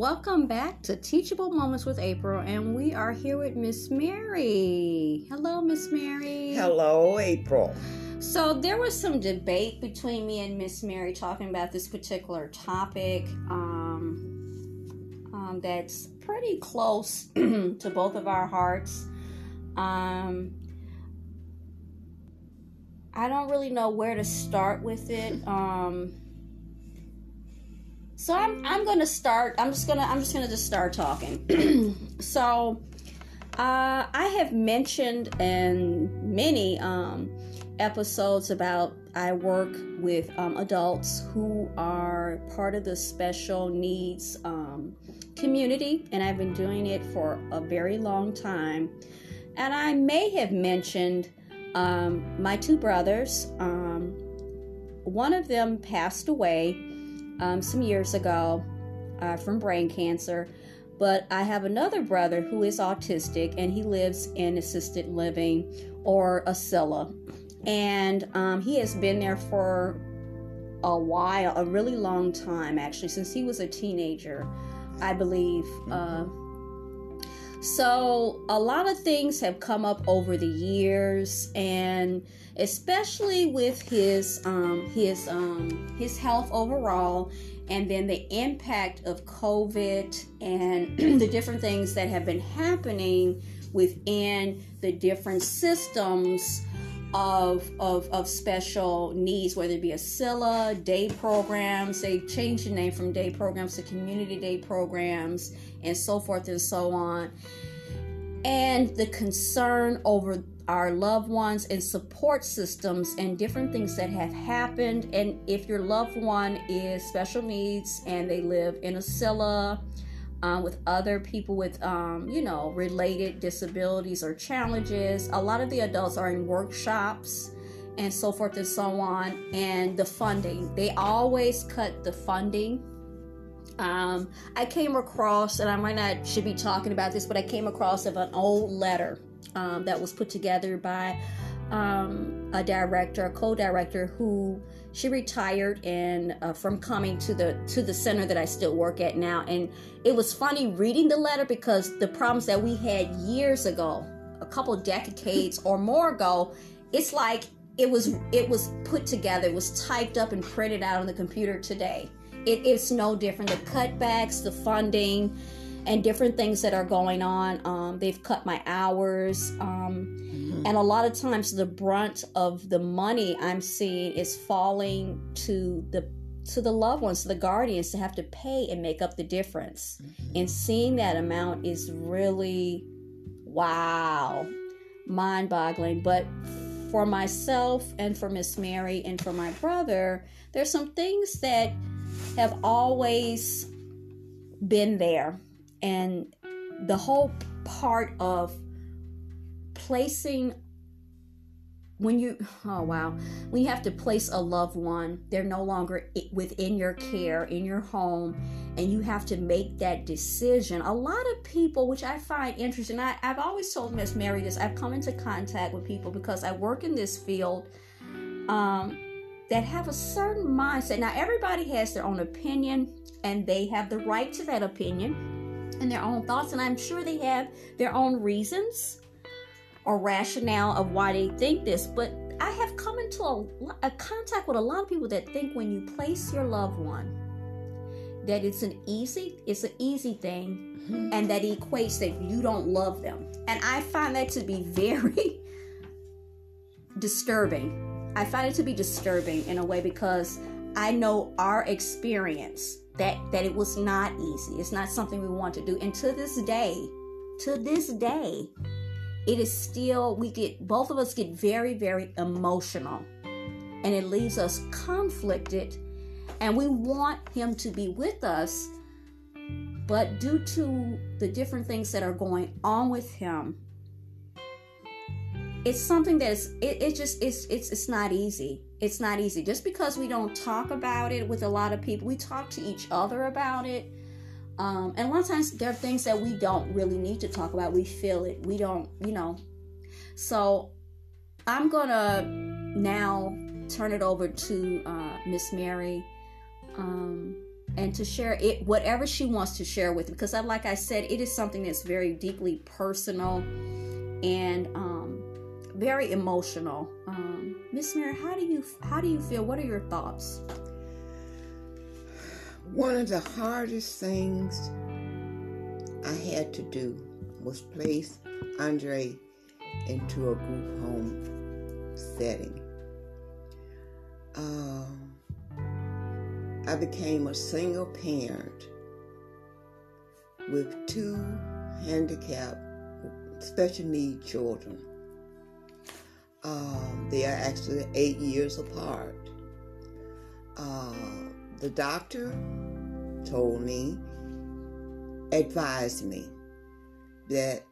welcome back to Teachable Moments with April, and we are here with Miss Mary. Hello, Miss Mary. Hello, April. So there was some debate between me and Miss Mary talking about this particular topic. Um, um, that's pretty close to both of our hearts. Um, I don't really know where to start with it. Um, so I'm I'm gonna start. I'm just gonna I'm just gonna just start talking. so uh, I have mentioned in many um, episodes about I work with um, adults who are part of the special needs um, community, and I've been doing it for a very long time. And I may have mentioned um, my two brothers. Um, one of them passed away um, some years ago uh, from brain cancer. But I have another brother who is autistic and he lives in assisted living or a CILA. And um, he has been there for a while, a really long time actually, since he was a teenager, I believe. Uh, so a lot of things have come up over the years, and especially with his um, his um, his health overall, and then the impact of COVID and the different things that have been happening within the different systems of, of, of special needs, whether it be a CILA, day programs. They changed the name from day programs to community day programs, and so forth and so on. And the concern over our loved ones and support systems and different things that have happened. And if your loved one is special needs and they live in a CILA, um, with other people with, um, you know, related disabilities or challenges. A lot of the adults are in workshops and so forth and so on. And the funding, they always cut the funding. Um, I came across, and I might not should be talking about this, but I came across of an old letter um, that was put together by um, a director, a co-director who she retired and uh, from coming to the to the center that I still work at now. And it was funny reading the letter because the problems that we had years ago, a couple decades or more ago, it's like it was it was put together, it was typed up and printed out on the computer today. It, it's no different. The cutbacks, the funding, and different things that are going on. Um, they've cut my hours. Um. And a lot of times, the brunt of the money I'm seeing is falling to the to the loved ones, to the guardians, to have to pay and make up the difference. Mm-hmm. And seeing that amount is really, wow, mind-boggling. But for myself and for Miss Mary and for my brother, there's some things that have always been there and the whole part of placing when you oh wow. When you have to place a loved one they're no longer within your care in your home and you have to make that decision. A lot of people which i find interesting I, i've always told miss mary this i've come into contact with people because i work in this field um, that have a certain mindset. Now everybody has their own opinion and they have the right to that opinion and their own thoughts, and I'm sure they have their own reasons or rationale of why they think this. But I have come into a, a contact with a lot of people that think when you place your loved one, that it's an easy, it's an easy thing, mm-hmm. and that equates that you don't love them. And I find that to be very disturbing. I find it to be disturbing in a way because I know our experience that that it was not easy. It's not something we want to do. And to this day, to this day, it is still we get both of us get very very emotional. And it leaves us conflicted and we want him to be with us. But due to the different things that are going on with him, it's something that's it, it just it's it's it's not easy it's not easy just because we don't talk about it with a lot of people we talk to each other about it um, and a lot of times there are things that we don't really need to talk about. We feel it. We don't you know. So i'm gonna now turn it over to uh, miss mary um, and to share it whatever she wants to share with because I, like i said it is something that's very deeply personal and um, very emotional. Um, miss mary how do you how do you feel? What are your thoughts one of the hardest things i had to do was place andre into a group home setting um, I became a single parent with two handicapped special need children. Um, they are actually eight years apart. Uh, the doctor told me, advised me that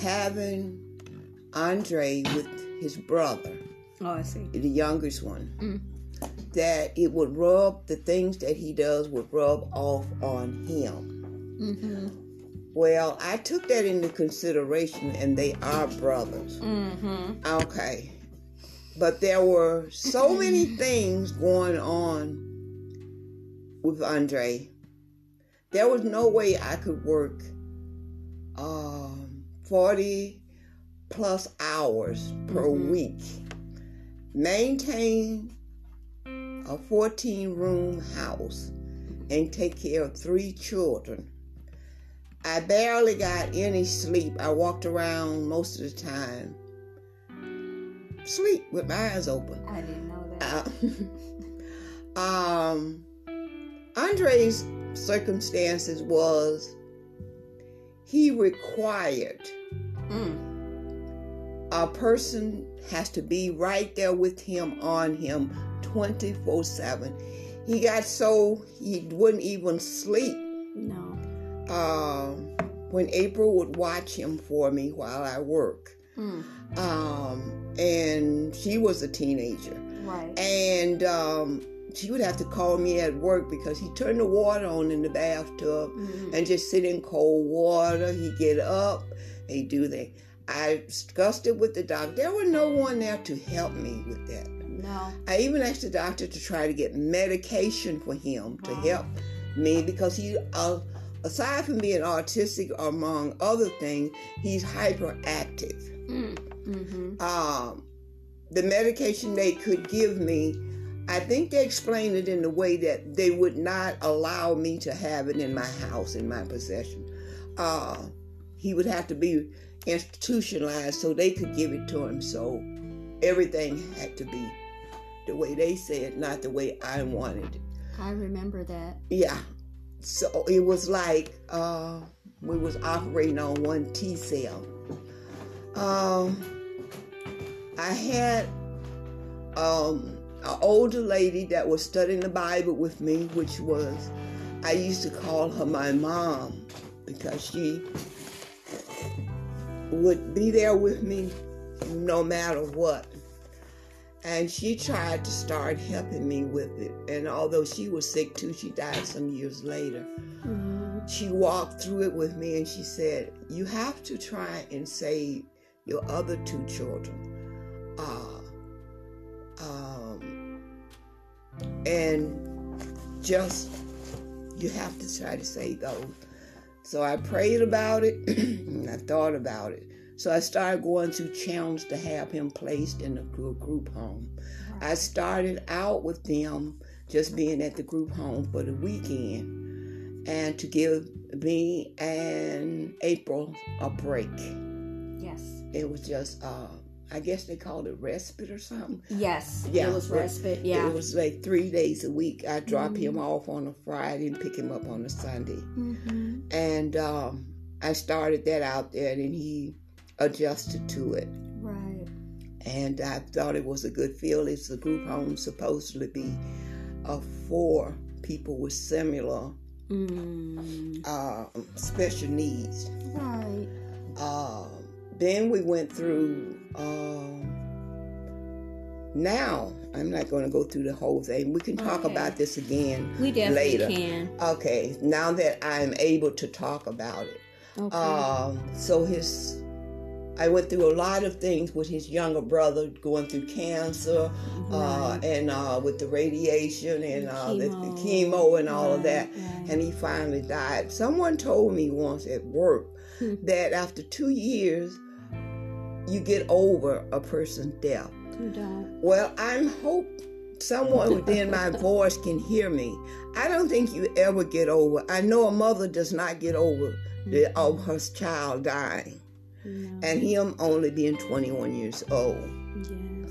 having Andre with his brother, oh, I see, the youngest one, mm that it would rub the things that he does would rub off on him. Mm-hmm. Well, I took that into consideration, and they are brothers. Mm-hmm. Okay, but there were so many things going on with Andre. There was no way I could work um, forty plus hours per mm-hmm. week, maintain a 14 room house and take care of three children. I barely got any sleep. I walked around most of the time, sleep with my eyes open. I didn't know that. Uh, um, Andre's circumstances was he required mm. a person has to be right there with him on him 24 7. He got so he wouldn't even sleep. No. Um, when April would watch him for me while I work. Mm. Um, and she was a teenager. Right. And um, she would have to call me at work because he turned the water on in the bathtub mm-hmm. and just sit in cold water. He'd get up, he'd do that. I discussed it with the doctor. There was no one there to help me with that. No. I even asked the doctor to try to get medication for him to help me because he, uh, aside from being autistic, among other things, he's hyperactive. Mm. Mm-hmm. Um, the medication they could give me, I think they explained it in a way that they would not allow me to have it in my house, in my possession. Uh, he would have to be institutionalized so they could give it to him. So everything had to be the way they said, not the way I wanted it. I remember that. Yeah. So it was like uh, we was operating on one T cell. Um, I had um, an older lady that was studying the Bible with me, which was I used to call her my mom because she would be there with me no matter what and she tried to start helping me with it. And although she was sick too, she died some years later. Mm-hmm. She walked through it with me and she said, You have to try and save your other two children. Uh, um, and just, you have to try to say those. So I prayed about it and I thought about it. So I started going to challenge to have him placed in a group home. I started out with them just being at the group home for the weekend and to give me and April a break. Yes. It was just uh I guess they called it respite or something. Yes. Yeah. It was respite. Yeah. It was like three days a week. I drop mm-hmm. him off on a Friday and pick him up on a Sunday. Mm-hmm. And um, I started that out there, and he adjusted to it. Right. And I thought it was a good feel. It's a group home supposed to be of four people with similar mm. uh, special needs. Right. Uh, then we went through. Um, now I'm not going to go through the whole thing. We can talk okay. about this again. We definitely later. can. Okay. Now that I'm able to talk about it. Okay. Um, so his I went through a lot of things with his younger brother, going through cancer, uh, and uh, with the radiation and The uh, the, the chemo. chemo and all of that. right. And he finally died. Someone told me once at work Hmm. that after two years, you get over a person's death. You don't. Well, I'm hope someone within my voice can hear me. I don't think you ever get over. I know a mother does not get over the of her child dying, No. and him only being 21 years old. yes.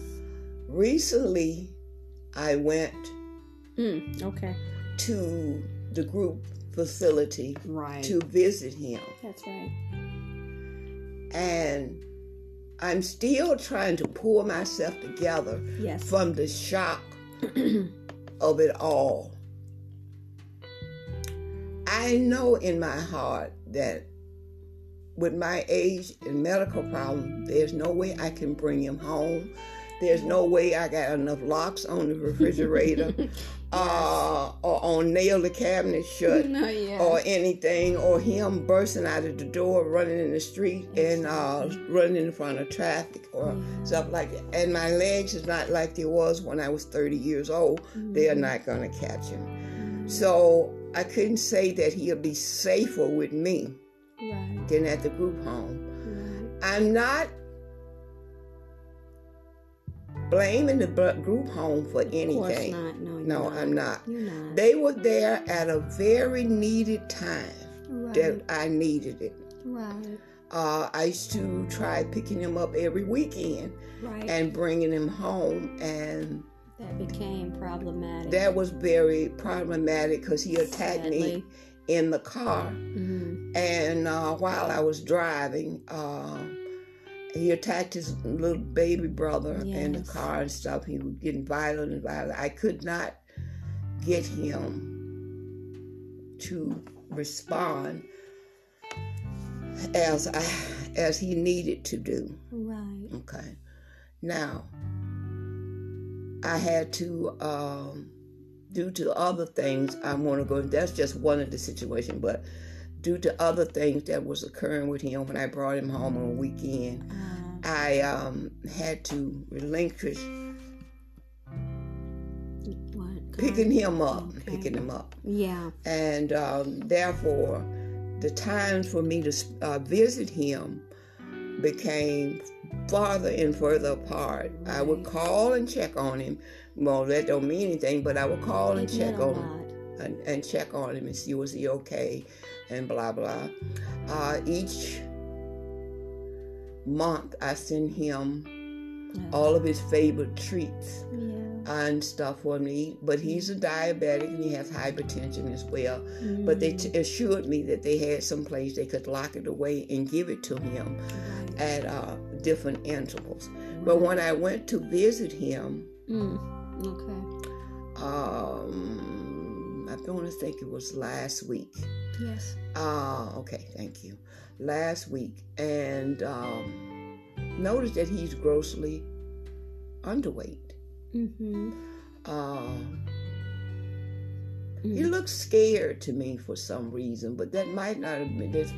Recently, I went Mm, okay. to the group facility Right. to visit him, That's right. and I'm still trying to pull myself together Yes. from the shock of it all. I know in my heart that with my age and medical problem, there's no way I can bring him home. There's no way I got enough locks on the refrigerator uh, or on nail the cabinet shut no, yeah. or anything, or him bursting out of the door, running in the street, and uh, running in front of traffic or stuff like that. And my legs is not like they was when I was 30 years old. They are not going to catch him. So I couldn't say that he'll be safer with me right. than at the group home. Right. I'm not blaming the group home for Of course anything. not. No, No, not. I'm not. You're not. They were there at a very needed time right. that I needed it. right. Uh, I used to try picking him up every weekend Right. and bringing him home, and that became problematic. that was very problematic because he attacked me in the car. Mhm. And uh, while I was driving, uh, he attacked his little baby brother in the car and stuff. He was getting violent and violent. I could not get him to respond as I, as he needed to do. Right. Okay. Now, I had to, um, due to other things, I want to go. That's just one of the situations, but due to other things that was occurring with him when I brought him home on a weekend, Uh, I um, had to relinquish what? picking him up, Okay. picking him up, Yeah. and um, therefore, the times for me to uh, visit him became farther and further apart. I would call and check on him. Well, that don't mean anything, but I would call and check on him. And, and check on him and see was he okay and blah blah. Uh, each month I send him Yeah. all of his favorite treats Yeah. and stuff for me. But he's a diabetic and he has hypertension as well. But they Mm, t- assured me that they had some place they could lock it away and give it to him right. at uh, different intervals. But when I went to visit him, Mm, okay. um, I don't want to think it was last week. Yes. Ah, okay, thank you. Last week, and um, noticed that he's grossly underweight. Mm-hmm. Uh, he Mm. looks scared to me for some reason, but that might not have been. There's,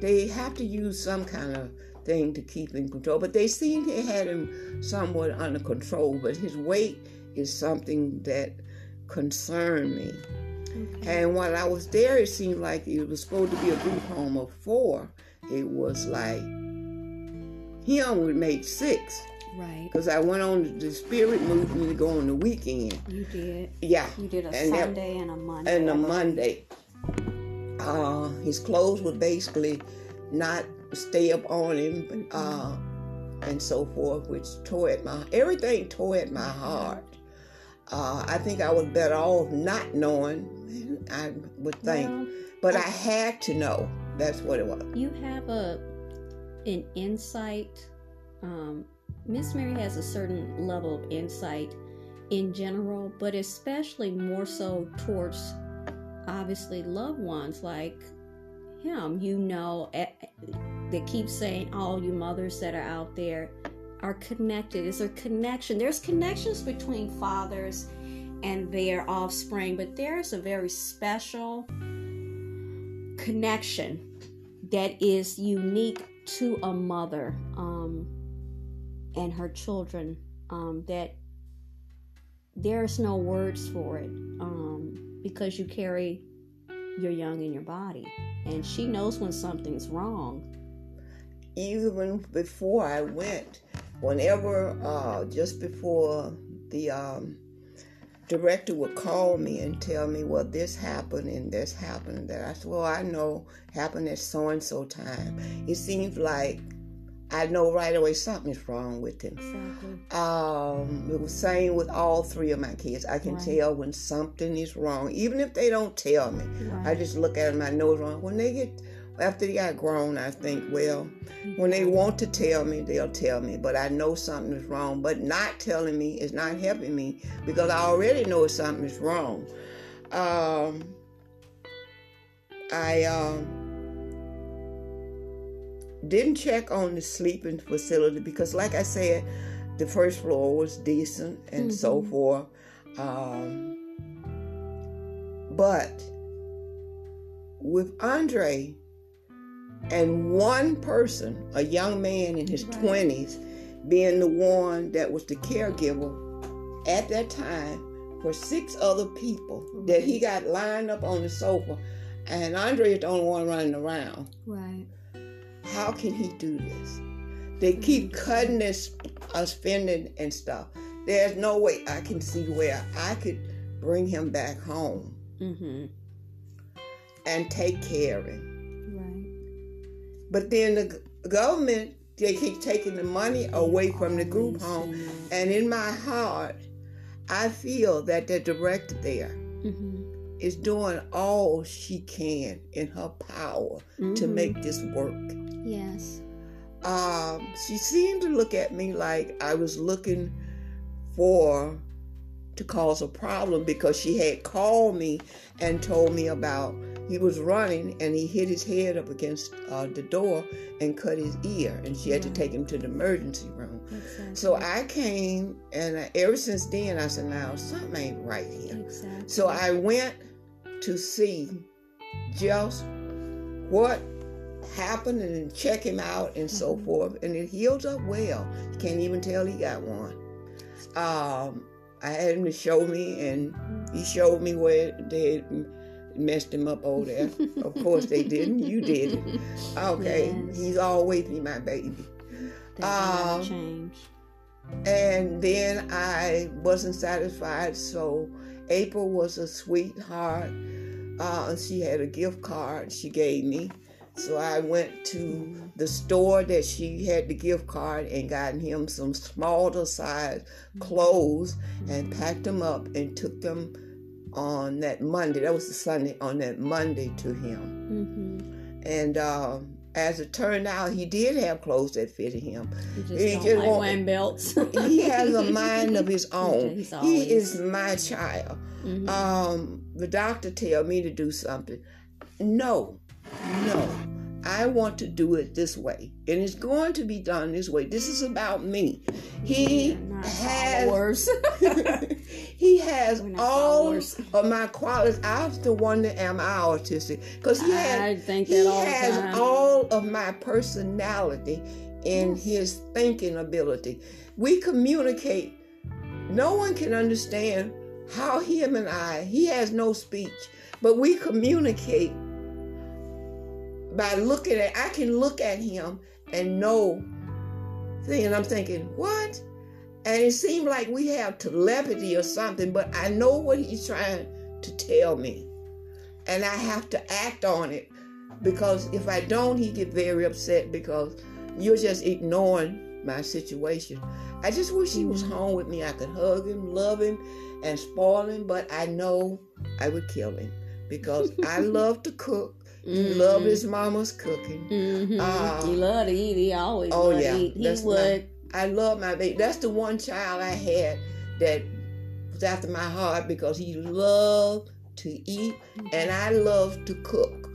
they have to use some kind of thing to keep in control, but they seem to had him somewhat under control. But his weight is something that concerned me. Okay. And while I was there, it seemed like it was supposed to be a group home of four. It was like him would make six Right. because I went on the spirit moved me to go on the weekend. You did. Yeah, You did a And that- Sunday and a Monday. and a. Monday. Uh, his clothes were basically not stay up on him, uh, and so forth, which tore at my everything tore at my heart. Uh, I think I was better off not knowing. I would think, Well, but I had to know. That's what it was. you have a an insight. Um, Miss Mary has a certain level of insight in general, but especially more so towards obviously loved ones like him. You know, eh, they keep saying all you mothers that are out there are connected. Is there connection? There's connections between fathers and their offspring, but there's a very special connection that is unique to a mother um, and her children um, that there's no words for it um, because you carry your young in your body and she knows when something's wrong even before i went whenever uh, just before the um, director would call me and tell me, well, this happened and this happened and that. I said, well, I know happened at so and so time. It seems like I know right away something's wrong with him. exactly Um, it was same with all three of my kids. I can Right. tell when something is wrong, even if they don't tell me. I just look at them. I know it's wrong. When they get after they got grown, I think, well, when they want to tell me, they'll tell me. But I know something is wrong. But not telling me is not helping me because I already know something is wrong. Um, I um, didn't check on the sleeping facility because, like I said, the first floor was decent and so forth. Um, but with Andre and one person, a young man in his Right. 20s, being the one that was the caregiver at that time for six other people that he got lined up on the sofa, and Andre is the only one running around. right How can he do this? They keep cutting this uh, spending and stuff. There's no way I can see where I could bring him back home mm-hmm and take care of him. But then the government, they keep taking the money away from the group home. And in my heart, I feel that the director there Mhm. is doing all she can in her power to Mhm. make this work. yes um, she seemed to look at me like I was looking for to cause a problem because she had called me and told me about he was running and he hit his head up against uh, the door and cut his ear and she had to take him to the emergency room. exactly So I came and I, ever since then I said, now something ain't right here. exactly So I went to see just what happened and check him out and so Mhm. forth. And it healed up well. You can't even tell he got one. Um, I had him to show me, and he showed me where they had messed him up over there. of course they didn't. You did it. Okay. Yes. He's always be my baby. that um, um, change And then I wasn't satisfied, so April was a sweetheart. Uh, she had a gift card she gave me. So I went to the store that she had the gift card and gotten him some smaller size clothes and packed them up and took them on that Monday. That was the Sunday on that Monday to him. mm-hmm And uh, as it turned out, he did have clothes that fitted him. you just He don't just like wearing belts he has a mind of his own. He's He is my child. Mhm. Um, the doctor tell me to do something. No, no. I want to do it this way, and it's going to be done this way. This is about me. He We're has he has all followers. of my qualities. I one that am I autistic because he has I think he all has all of my personality in Yes. his thinking ability. We communicate. No one can understand how him and I, he has no speech, but we communicate by looking at, I can look at him and know thing. And I'm thinking, what? And it seemed like we have telepathy or something, but I know what he's trying to tell me. And I have to act on it because if I don't, he get very upset because you're just ignoring my situation. I just wish he was home with me. I could hug him, love him, and spoil him, but I know I would kill him because I love to cook. He love his mama's cooking. Mm-hmm. Uh, he loved to eat. He always oh, loved yeah. to eat. He That's would. I love my baby. That's the one child I had that was after my heart because he loved to eat and I love to cook.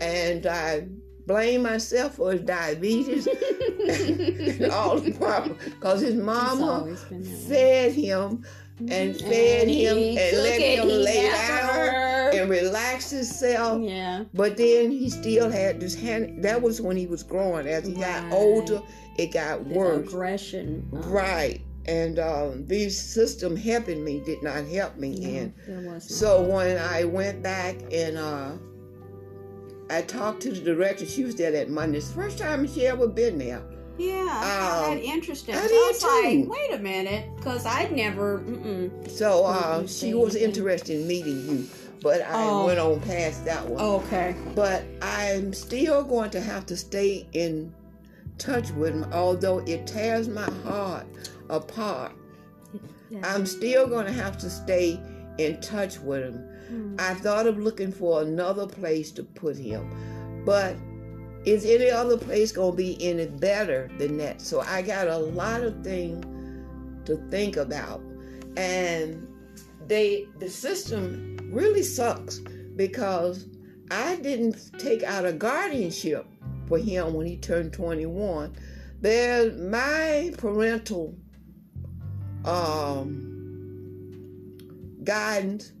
And I blame myself for his diabetes and all the problems because his mama always been way. fed him and fed him and let him lay down and relax himself. Yeah. But then he still had this hand. That was when he was growing. As he got older, it got The worse. aggression. um, Right. And um, these system helping me did not help me. Yeah, And so when I went back and uh, I talked to the director, she was there that Monday. It's the first time she ever been there. Yeah, I found um, that interesting. I I was like, too. wait a minute, because I'd never. Mm-mm. So uh, she was same. interested in meeting you, but I Oh. went on past that one. Okay. But I'm still going to have to stay in touch with him, although it tears my heart apart. Yeah. I'm still going to have to stay in touch with him. Mm. I thought of looking for another place to put him, but is any other place going to be any better than that? So I got a lot of things to think about, and they the system really sucks because I didn't take out a guardianship for him when he turned 21. There, my parental um, guidance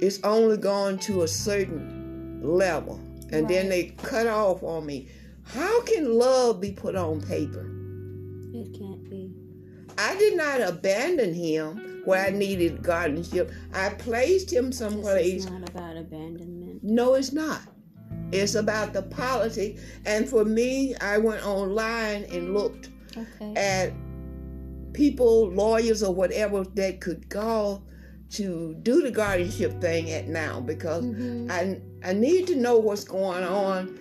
is only going to a certain level, and then they cut off on me. How can love be put on paper? It can't be. I did not abandon him where I needed guardianship. I placed him someplace. is not about abandonment. No, it's not. It's about the politics. And for me, I went online and looked Okay. at people, lawyers, or whatever that could call to do the guardianship thing at now because Mhm. I I need to know what's going on.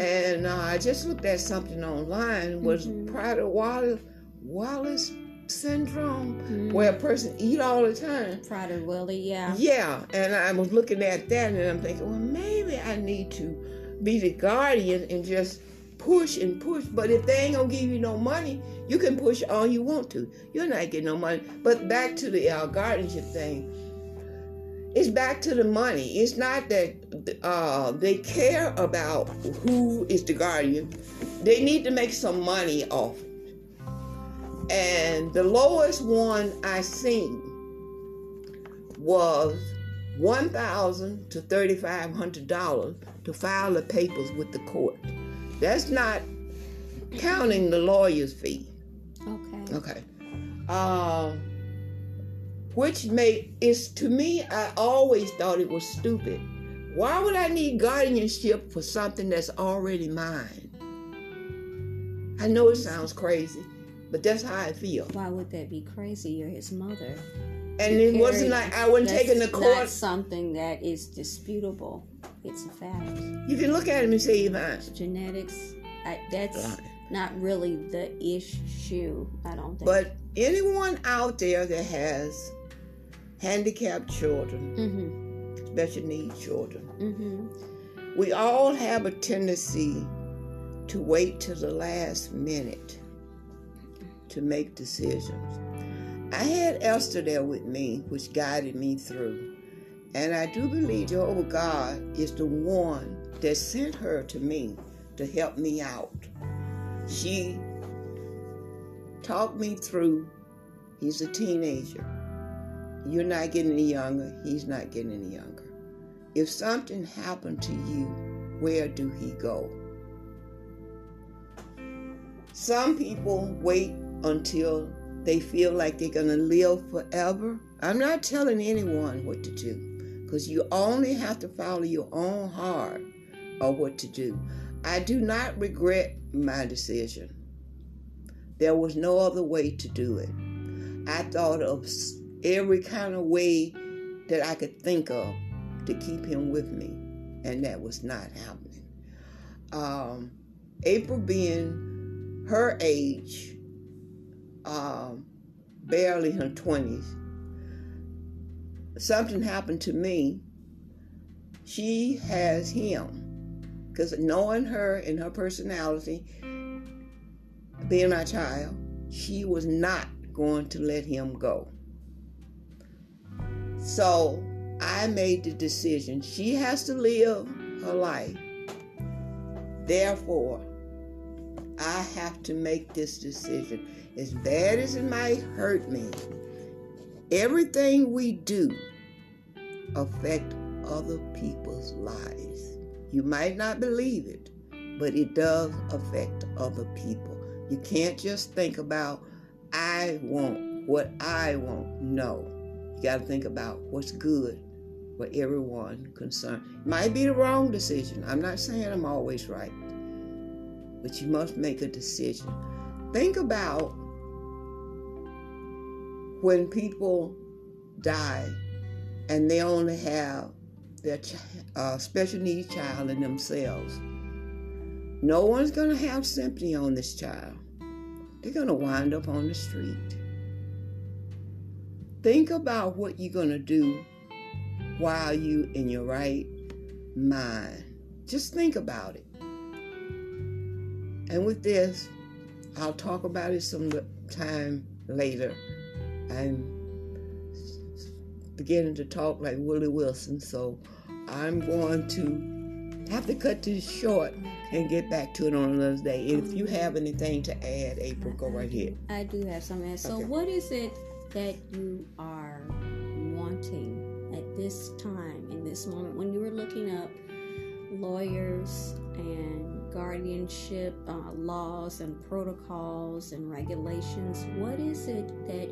And uh, I just looked at something online was Mhm. Prader Wallace Wallace syndrome, Mhm. where a person eat all the time. Prader Willi, yeah. Yeah, and I was looking at that and I'm thinking, well, maybe I need to be the guardian and just push and push. But if they ain't gonna give you no money, you can push all you want to. You're not getting no money. But back to the uh, guardianship thing, it's back to the money. It's not that uh, they care about who is the guardian. They need to make some money off. it. And the lowest one I seen was one thousand to thirty five hundred dollars to file the papers with the court. That's not counting the lawyer's fee. Okay. Okay. Um, which made is to me, I always thought it was stupid. Why would I need guardianship for something that's already mine? I know it sounds crazy, but that's how I feel. Why would that be crazy? You're his mother. And it wasn't like I wasn't taking the court. something that is disputable. It's a fact. You can look at him and say you're mine. Genetics, I, that's Right. not really the issue. I don't think. But anyone out there that has handicapped children, Mm-hmm. special needs children, Mm-hmm. we all have a tendency to wait till the last minute to make decisions. I had Esther there with me, which guided me through. And I do believe Jehovah oh, God is the one that sent her to me to help me out. She talked me through. He's a teenager. You're not getting any younger. He's not getting any younger. If something happened to you, where do he go? Some people wait until they feel like they're going to live forever. I'm not telling anyone what to do because you only have to follow your own heart of what to do. I do not regret my decision. There was no other way to do it. I thought of every kind of way that I could think of to keep him with me, and that was not happening. Um, April being her age, um, barely her 20s, something happened to me. She has him. Because knowing her and her personality, being my child, she was not going to let him go. So I made the decision. She has to live her life. Therefore, I have to make this decision. As bad as it might hurt me, everything we do affect other people's lives. You might not believe it, but it does affect other people. You can't just think about, I want what I want. No. You got to think about what's good for everyone concerned. Might be the wrong decision. I'm not saying I'm always right, but you must make a decision. Think about when people die and they only have their uh, special needs child in themselves. No one's going to have sympathy on this child. They're going to wind up on the street. Think about what you're going to do while you in your right mind. Just think about it. And with this, I'll talk about it some time later. I'm beginning to talk like Willie Wilson, so I'm going to have to cut this short and get back to it on another day. If you have anything to add, April, go right ahead. I do have something. So, Okay. what is it that you are wanting at this time, in this moment, when you were looking up lawyers and guardianship uh, laws and protocols and regulations? What is it that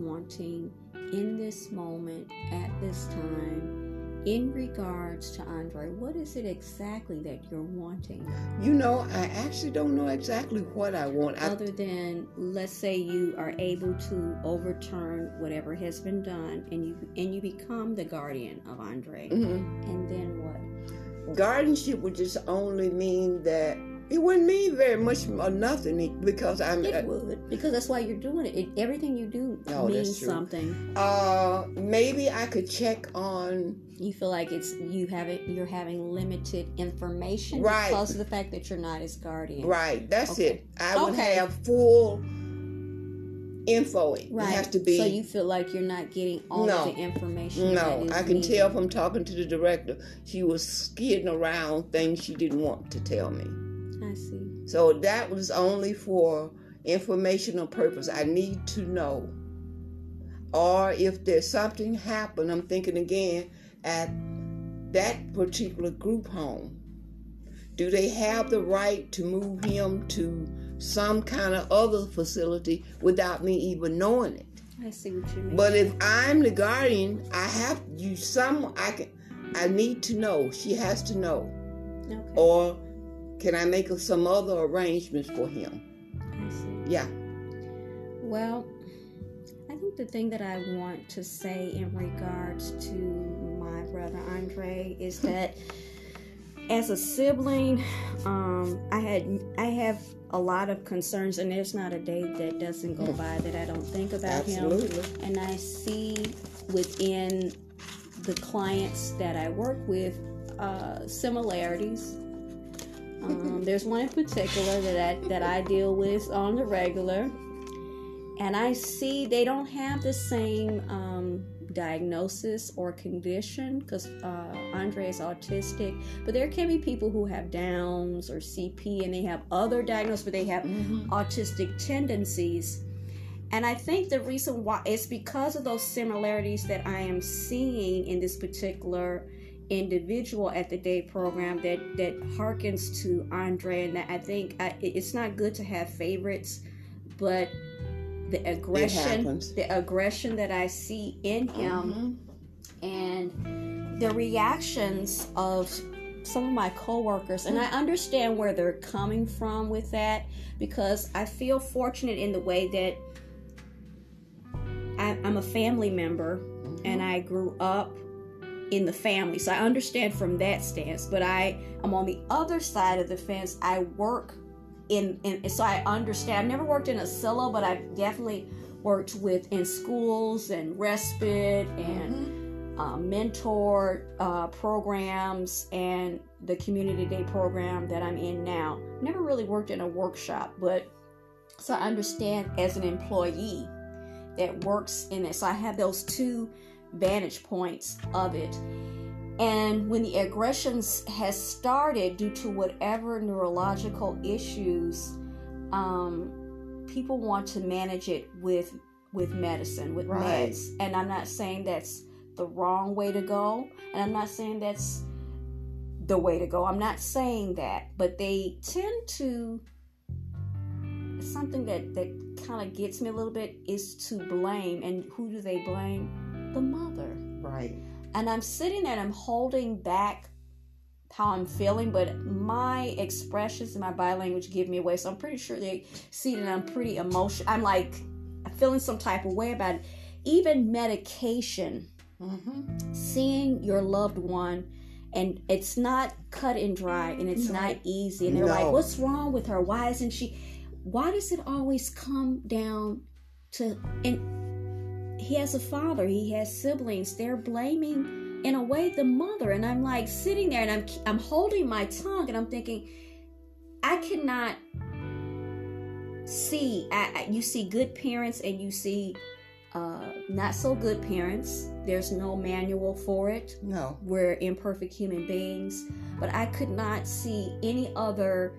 wanting in this moment, at this time? In regards to Andre, what is it exactly that you're wanting? You know, I actually don't know exactly what I want. I, other than let's say you are able to overturn whatever has been done and you and you become the guardian of Andre Mhm. and then what Guardianship would just only mean that it wouldn't mean very much or nothing because I'm. it would because that's why you're doing it, it everything you do Oh, means something Uh, maybe I could check on. you feel like it's you have it you're having limited information Right. because of the fact that you're not his guardian Right, that's Okay. it. I would Okay. have full info. It right has to be. so you feel like you're not getting all No. the information no, I can needed. tell from talking to the director. She was skidding around things she didn't want to tell me. I see So that was only for informational purpose. I need to know. Or if there's something happened, I'm thinking again at that particular group home. Do they have the right to move him to some kind of other facility without me even knowing it? i see what you mean But if I'm the guardian, I have you some I can I need to know. She has to know. okay Or can I make some other arrangements for him? i see Yeah. Well, I think the thing that I want to say in regards to my brother Andre is that as a sibling, um, I had I have a lot of concerns, and there's not a day that doesn't go by that I don't think about him. Absolutely. And I see within the clients that I work with uh, similarities. Um, there's one in particular that I, that I deal with on the regular, and I see they don't have the same um, diagnosis or condition because uh, Andre is autistic, but there can be people who have Downs or CP and they have other diagnoses, but they have autistic tendencies. And I think the reason why it's because of those similarities that I am seeing in this particular individual at the day program that that harkens to Andre and that I think I, it's not good to have favorites but the aggression the aggression that I see in him Mhm. and the reactions of some of my coworkers and I understand where they're coming from with that because I feel fortunate in the way that I, I'm a family member and I grew up in the family so I understand from that stance but I I'm on the other side of the fence I work in, in so I understand I've never worked in a silo but I've definitely worked with in schools and respite and uh, mentor uh, programs and the community day program that I'm in now. Never really worked in a workshop, but so I understand as an employee that works in it. So I have those two vantage points of it. And when the aggressions has started due to whatever neurological issues, um, people want to manage it with with medicine, with Right. meds. And I'm not saying that's the wrong way to go, and I'm not saying that's the way to go. I'm not saying that, but they tend to something that that kind of gets me a little bit is to blame and who do they blame? The mother. Right. And I'm sitting there and I'm holding back how I'm feeling, but my expressions and my body language give me away. So I'm pretty sure they see that I'm pretty emotional. I'm like feeling some type of way about it. Even medication, Mm-hmm. seeing your loved one, and it's not cut and dry and it's No. not easy. And they're like, what's wrong with her? Why isn't she? Why does it always come down to. And he has a father, he has siblings. They're blaming, in a way, the mother. And I'm like sitting there and I'm, I'm holding my tongue and I'm thinking, I cannot see. I, you see good parents and you see uh, not so good parents. There's no manual for it. No. We're imperfect human beings. But I could not see any other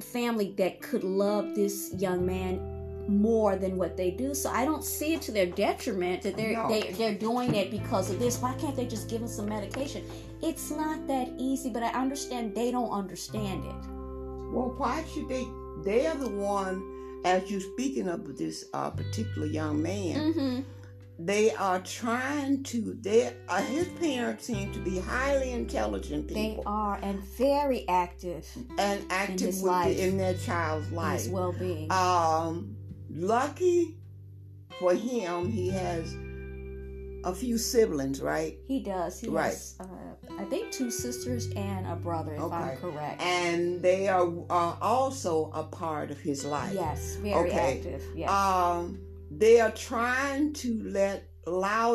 family that could love this young man more than what they do. So I don't see it to their detriment that they're No. they, they're doing it because of this. Why can't they just give them some medication? It's not that easy, but I understand they don't understand it. Well, why should they? They are the one, as you're speaking of this uh, particular young man. Mm-hmm. They are trying to. They uh, his parents seem to be highly intelligent people. They are and very active and active his with in their child's life. his well-being. Um, lucky for him, he has a few siblings, right? he does. He right. has, uh, I think, two sisters and a brother, if I'm Okay. correct. And they are, are also a part of his life. yes, very Okay. active. Yes. Um, they are trying to let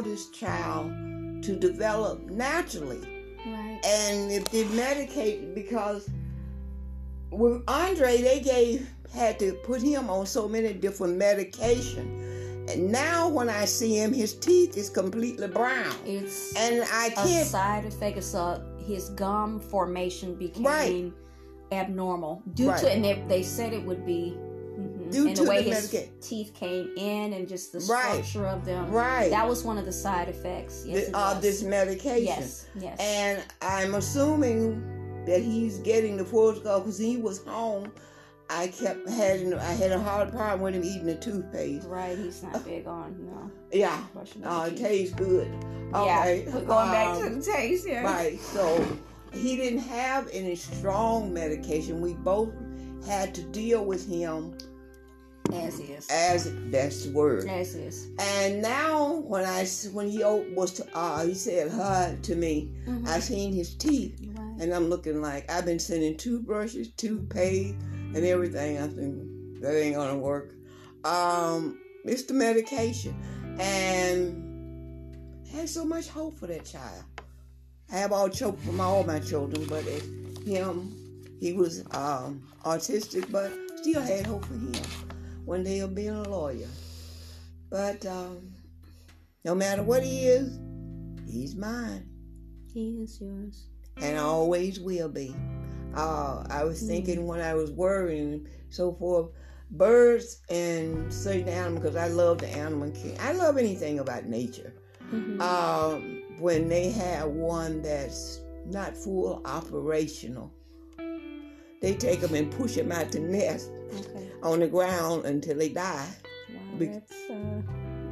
this child to develop naturally. right. And if they medicate, because with Andre, they gave had to put him on so many different medication. And now when I see him, his teeth is completely brown, It's and I can't. side effect. It's a, his gum formation became Right. abnormal due Right. to, and they, they said it would be mhm, Due and to the way the his teeth came in and just the Right. structure of them. Right. That was one of the side effects. Yes, the- of this medication. Yes, yes. And I'm assuming that he's getting the full skull because he was home. I kept having I had a hard time with him eating the toothpaste. right, he's not big on no. Yeah, brushing uh, it tastes good. Okay, Yeah, going back to um, the taste here. right. So he didn't have any strong medication. We both had to deal with him As is. as that's the word. As is. And now when I when he was to, uh, he said hi to me. Mhm. I seen his teeth. And I'm looking like I've been sending toothbrushes, toothpaste, and everything. I think that ain't gonna work. Um, it's the medication, and I had so much hope for that child. I have all hope from all my children, but it, him, he was um, autistic, but still had hope for him one day of being a lawyer. But um, no matter what he is, he's mine He is yours. And always will be. Uh, I was thinking when I was worrying so forth, birds and certain animals, because I love the animal king. I love anything about nature. Mhm. Um, when they have one that's not full operational, they take them and push them out the nest okay. on the ground until they die. Wow, Be- uh,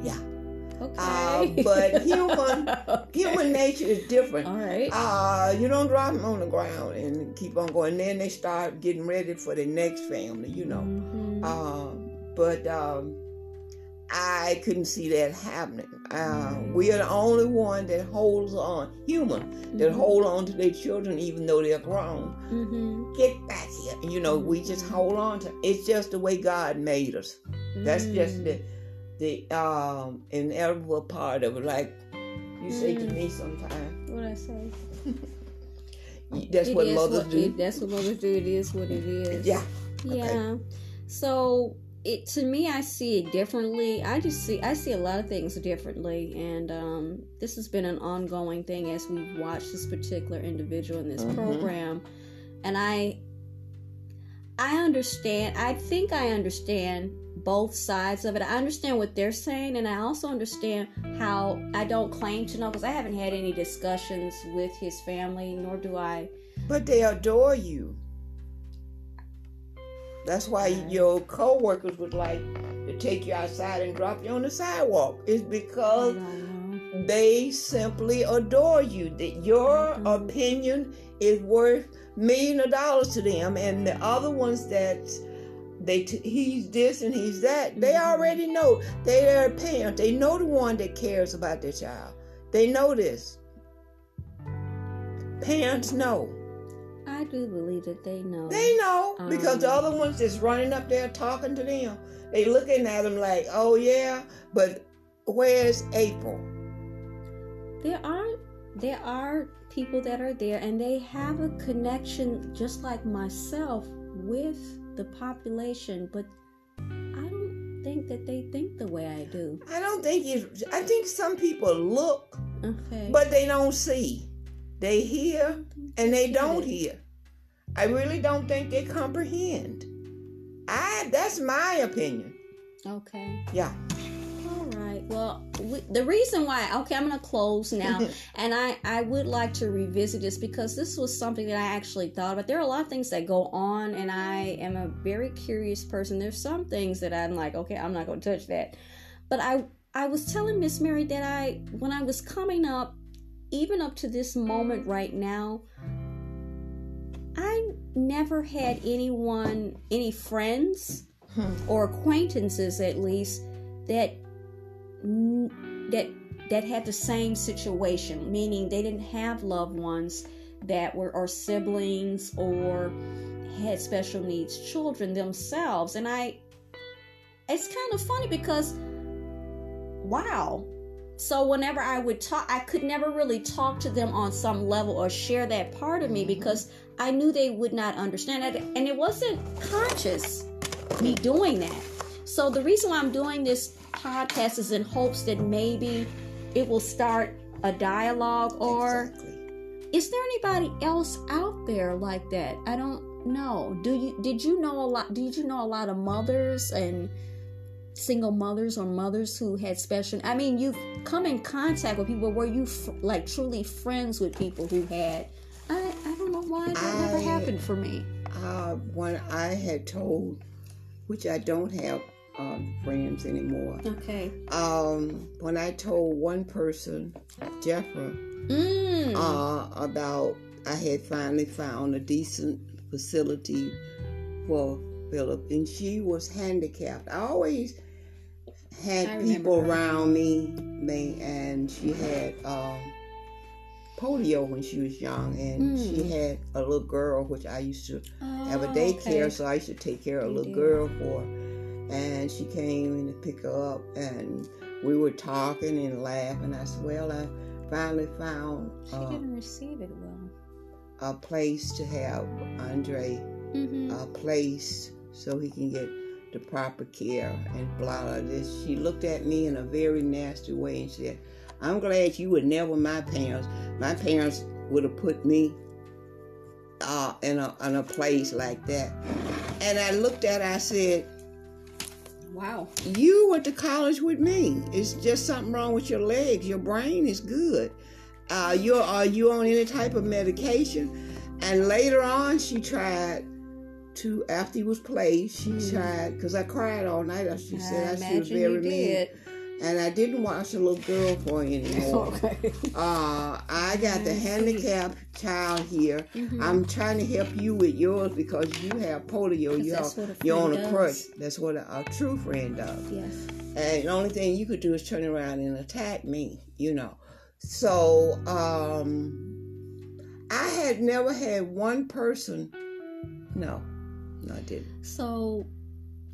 Yeah. Okay. Uh, but human human nature is different. All right. Uh, you don't drop them on the ground and keep on going. Then they start getting ready for the next family, you know. Mhm. Um, but um, I couldn't see that happening. Uh, we are the only one that holds on, human, that Mhm. hold on to their children even though they're grown. Mhm. Get back here. You know, we just hold on to It's just the way God made us. That's just Mm. the the um, inevitable part of it. Like you say to Mm. me sometimes, What I say? that's It what mothers what- do. it- that's what mothers do. It is what it is. Yeah. Yeah. So it to me, I see it differently. I just see I see a lot of things differently, and um, this has been an ongoing thing as we've watched this particular individual in this Mhm. program, and I I understand. I think I understand both sides of it. I understand what they're saying, and I also understand how I don't claim to know because I haven't had any discussions with his family, nor do I. But they adore you. That's why your co-workers would like to take you outside and drop you on the sidewalk. It's because they simply adore you. That your opinion is worth million of dollars to them, and the other ones that they t- he's this and he's that. They mm-hmm. already know. They are a parent. They know the one that cares about their child. They know this. Parents know. I do believe that they know. They know um, because the other ones just running up there talking to them. They looking at them like, oh yeah, but where's April? There are there are people that are there and they have a connection just like myself with the population, but I don't think that they think the way I do. I don't think it. I think some people look, okay. but they don't see. They hear and they don't hear. I really don't think they comprehend. I. That's my opinion. Okay. Yeah well we, the reason why okay i'm gonna close now and i i would like to revisit this because this was something that i actually thought about. There are a lot of things that go on and i am a very curious person. There's some things that i'm like okay i'm not gonna touch that. But i i was telling miss mary that i when i was coming up even up to this moment right now i never had anyone any friends hmm. or acquaintances at least that that that had the same situation, meaning they didn't have loved ones that were or siblings or had special needs children themselves. And I it's kind of funny because wow. So whenever I would talk I could never really talk to them on some level or share that part of me mm-hmm. because I knew they would not understand it and it wasn't conscious me doing that. So the reason why I'm doing this podcast is in hopes that maybe it will start a dialogue or exactly. is there anybody else out there like that? I don't know. Do you did you know a lot did you know a lot of mothers and single mothers or mothers who had special I mean you've come in contact with people were you like truly friends with people who had I, I don't know why that I, never happened for me. Uh, when I had told, which I don't have um, friends anymore. Okay. Um, when I told one person, Jeffra, mm. uh, about I had finally found a decent facility for Philip, and she was handicapped. I always had I people around me, me, and she had um, polio when she was young, and mm. she had a little girl, which I used to oh, have a oh, daycare, okay. so I used to take care of a little girl for. And she came in to pick her up and we were talking and laughing. I said, Well, I finally found she uh, didn't receive it well. A place to have Andre mm-hmm. a place so he can get the proper care and blah blah this. She looked at me in a very nasty way and said, I'm glad you were never my parents. My parents would have put me uh, in, a, in a place like that. And I looked at her, I said, Wow. You went to college with me. It's just something wrong with your legs. Your brain is good. Uh, you are you on any type of medication? And later on, she tried to after he was played. She mm. tried because I cried all night. She said I she was very mean and I didn't watch a little girl for anymore. okay. Uh, I got the handicapped child here. Mm-hmm. I'm trying to help you with yours because you have polio. You are, you're on a crutch. That's what a, a, true friend does. Yes. And the only thing you could do is turn around and attack me, you know. So um, I had never had one person. No, no, I didn't. So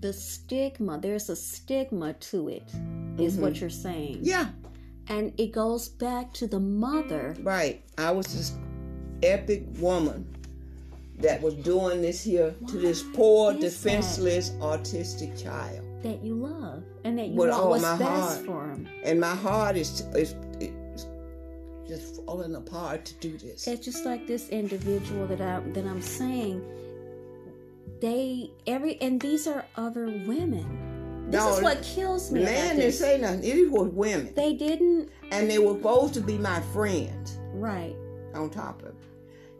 the stigma, there's a stigma to it, is mm-hmm. what you're saying. Yeah. And it goes back to the mother. Right. I was this epic woman that was doing this here Why to this poor, defenseless, that? autistic child. That you love and that you With want what's best heart. for him. And my heart is, is, is just falling apart to do this. It's just like this individual that I that I'm saying they every and these are other women This No, is what kills me. Man didn't say nothing. It was women. They didn't. And they were supposed to be my friends Right. on top of it.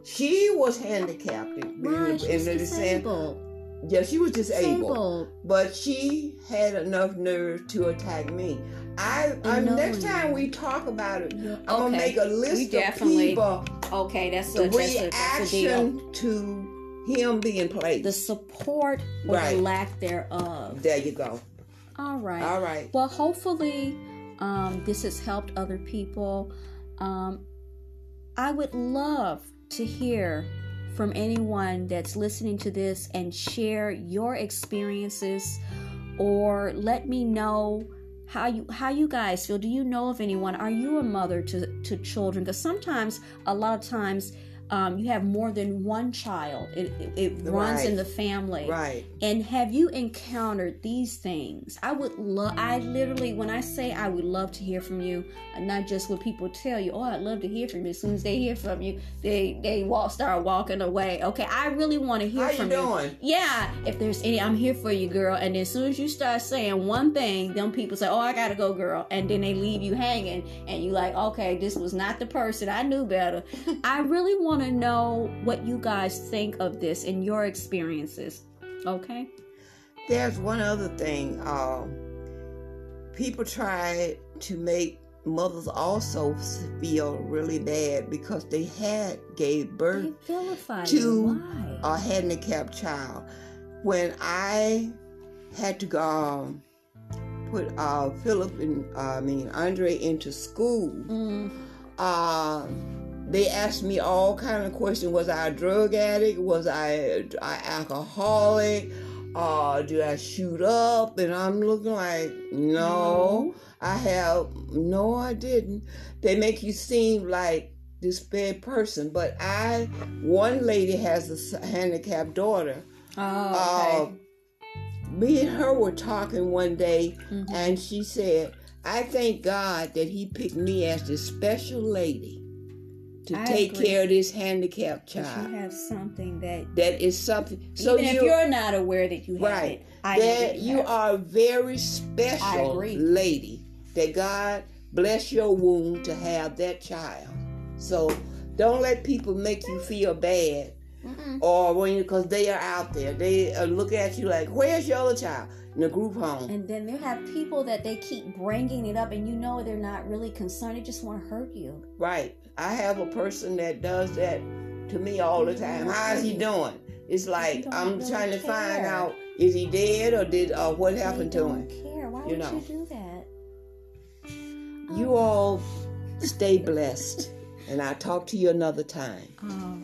She was handicapped. Right. the sense- disabled. Yeah, she was disabled. Disabled. But she had enough nerve to attack me. I, I um, next time we talk about it, Yeah. I'm gonna make a list of people Okay, that's a, that's a, that's a reaction to him being played. The support or Right. the lack thereof. there you go. All right. All right. Well, hopefully, um, this has helped other people. Um, I would love to hear from anyone that's listening to this and share your experiences, or let me know how you how you guys feel. Do you know of anyone? Are you a mother to to children? Because sometimes, a lot of times. Um, you have more than one child. It, it, it runs Right. in the family. Right. And have you encountered these things? I would love, I literally, when I say I would love to hear from you, not just what people tell you, oh, I'd love to hear from you. As soon as they hear from you, they they walk, start walking away. Okay, I really want to hear How you from doing? Yeah, if there's any, I'm here for you, girl. And as soon as you start saying one thing, them people say, oh, I gotta go, girl. And then they leave you hanging, and you're like, okay, this was not the person. I knew better. I really want to know what you guys think of this and your experiences. Okay. There's one other thing. Um, people try to make mothers also feel really bad because they had gave birth to. Why? a handicapped child. When I had to go um, put uh, Philip and uh, I mean Andre into school, Mm, uh, they asked me all kind of questions. Was I a drug addict? Was I an alcoholic? Uh, did I shoot up? And I'm looking like, no, I have, no, I didn't. They make you seem like this bad person. But I, one lady has a handicapped daughter. oh, okay. Uh, me and her were talking one day, Mhm. and she said, I thank God that He picked me as this special lady to I take agree. care of this handicapped But child. you have something that, That is something. So even if you, you're not aware that you have right, it, I that you it. are a very special lady. That God bless your womb to have that child. So don't let people make you feel bad Mm-mm. or when you because they are out there they uh, look at you like where's your other child in the group home And then they have people that they keep bringing it up, and you know they're not really concerned. They just want to hurt you. right i have a person that does that to me all the time. How's he doing? It's like i'm really trying to find out is he dead or did uh, what happened they to don't him? care. Why you would know. you do that? you all stay blessed and i'll talk to you another time. Oh,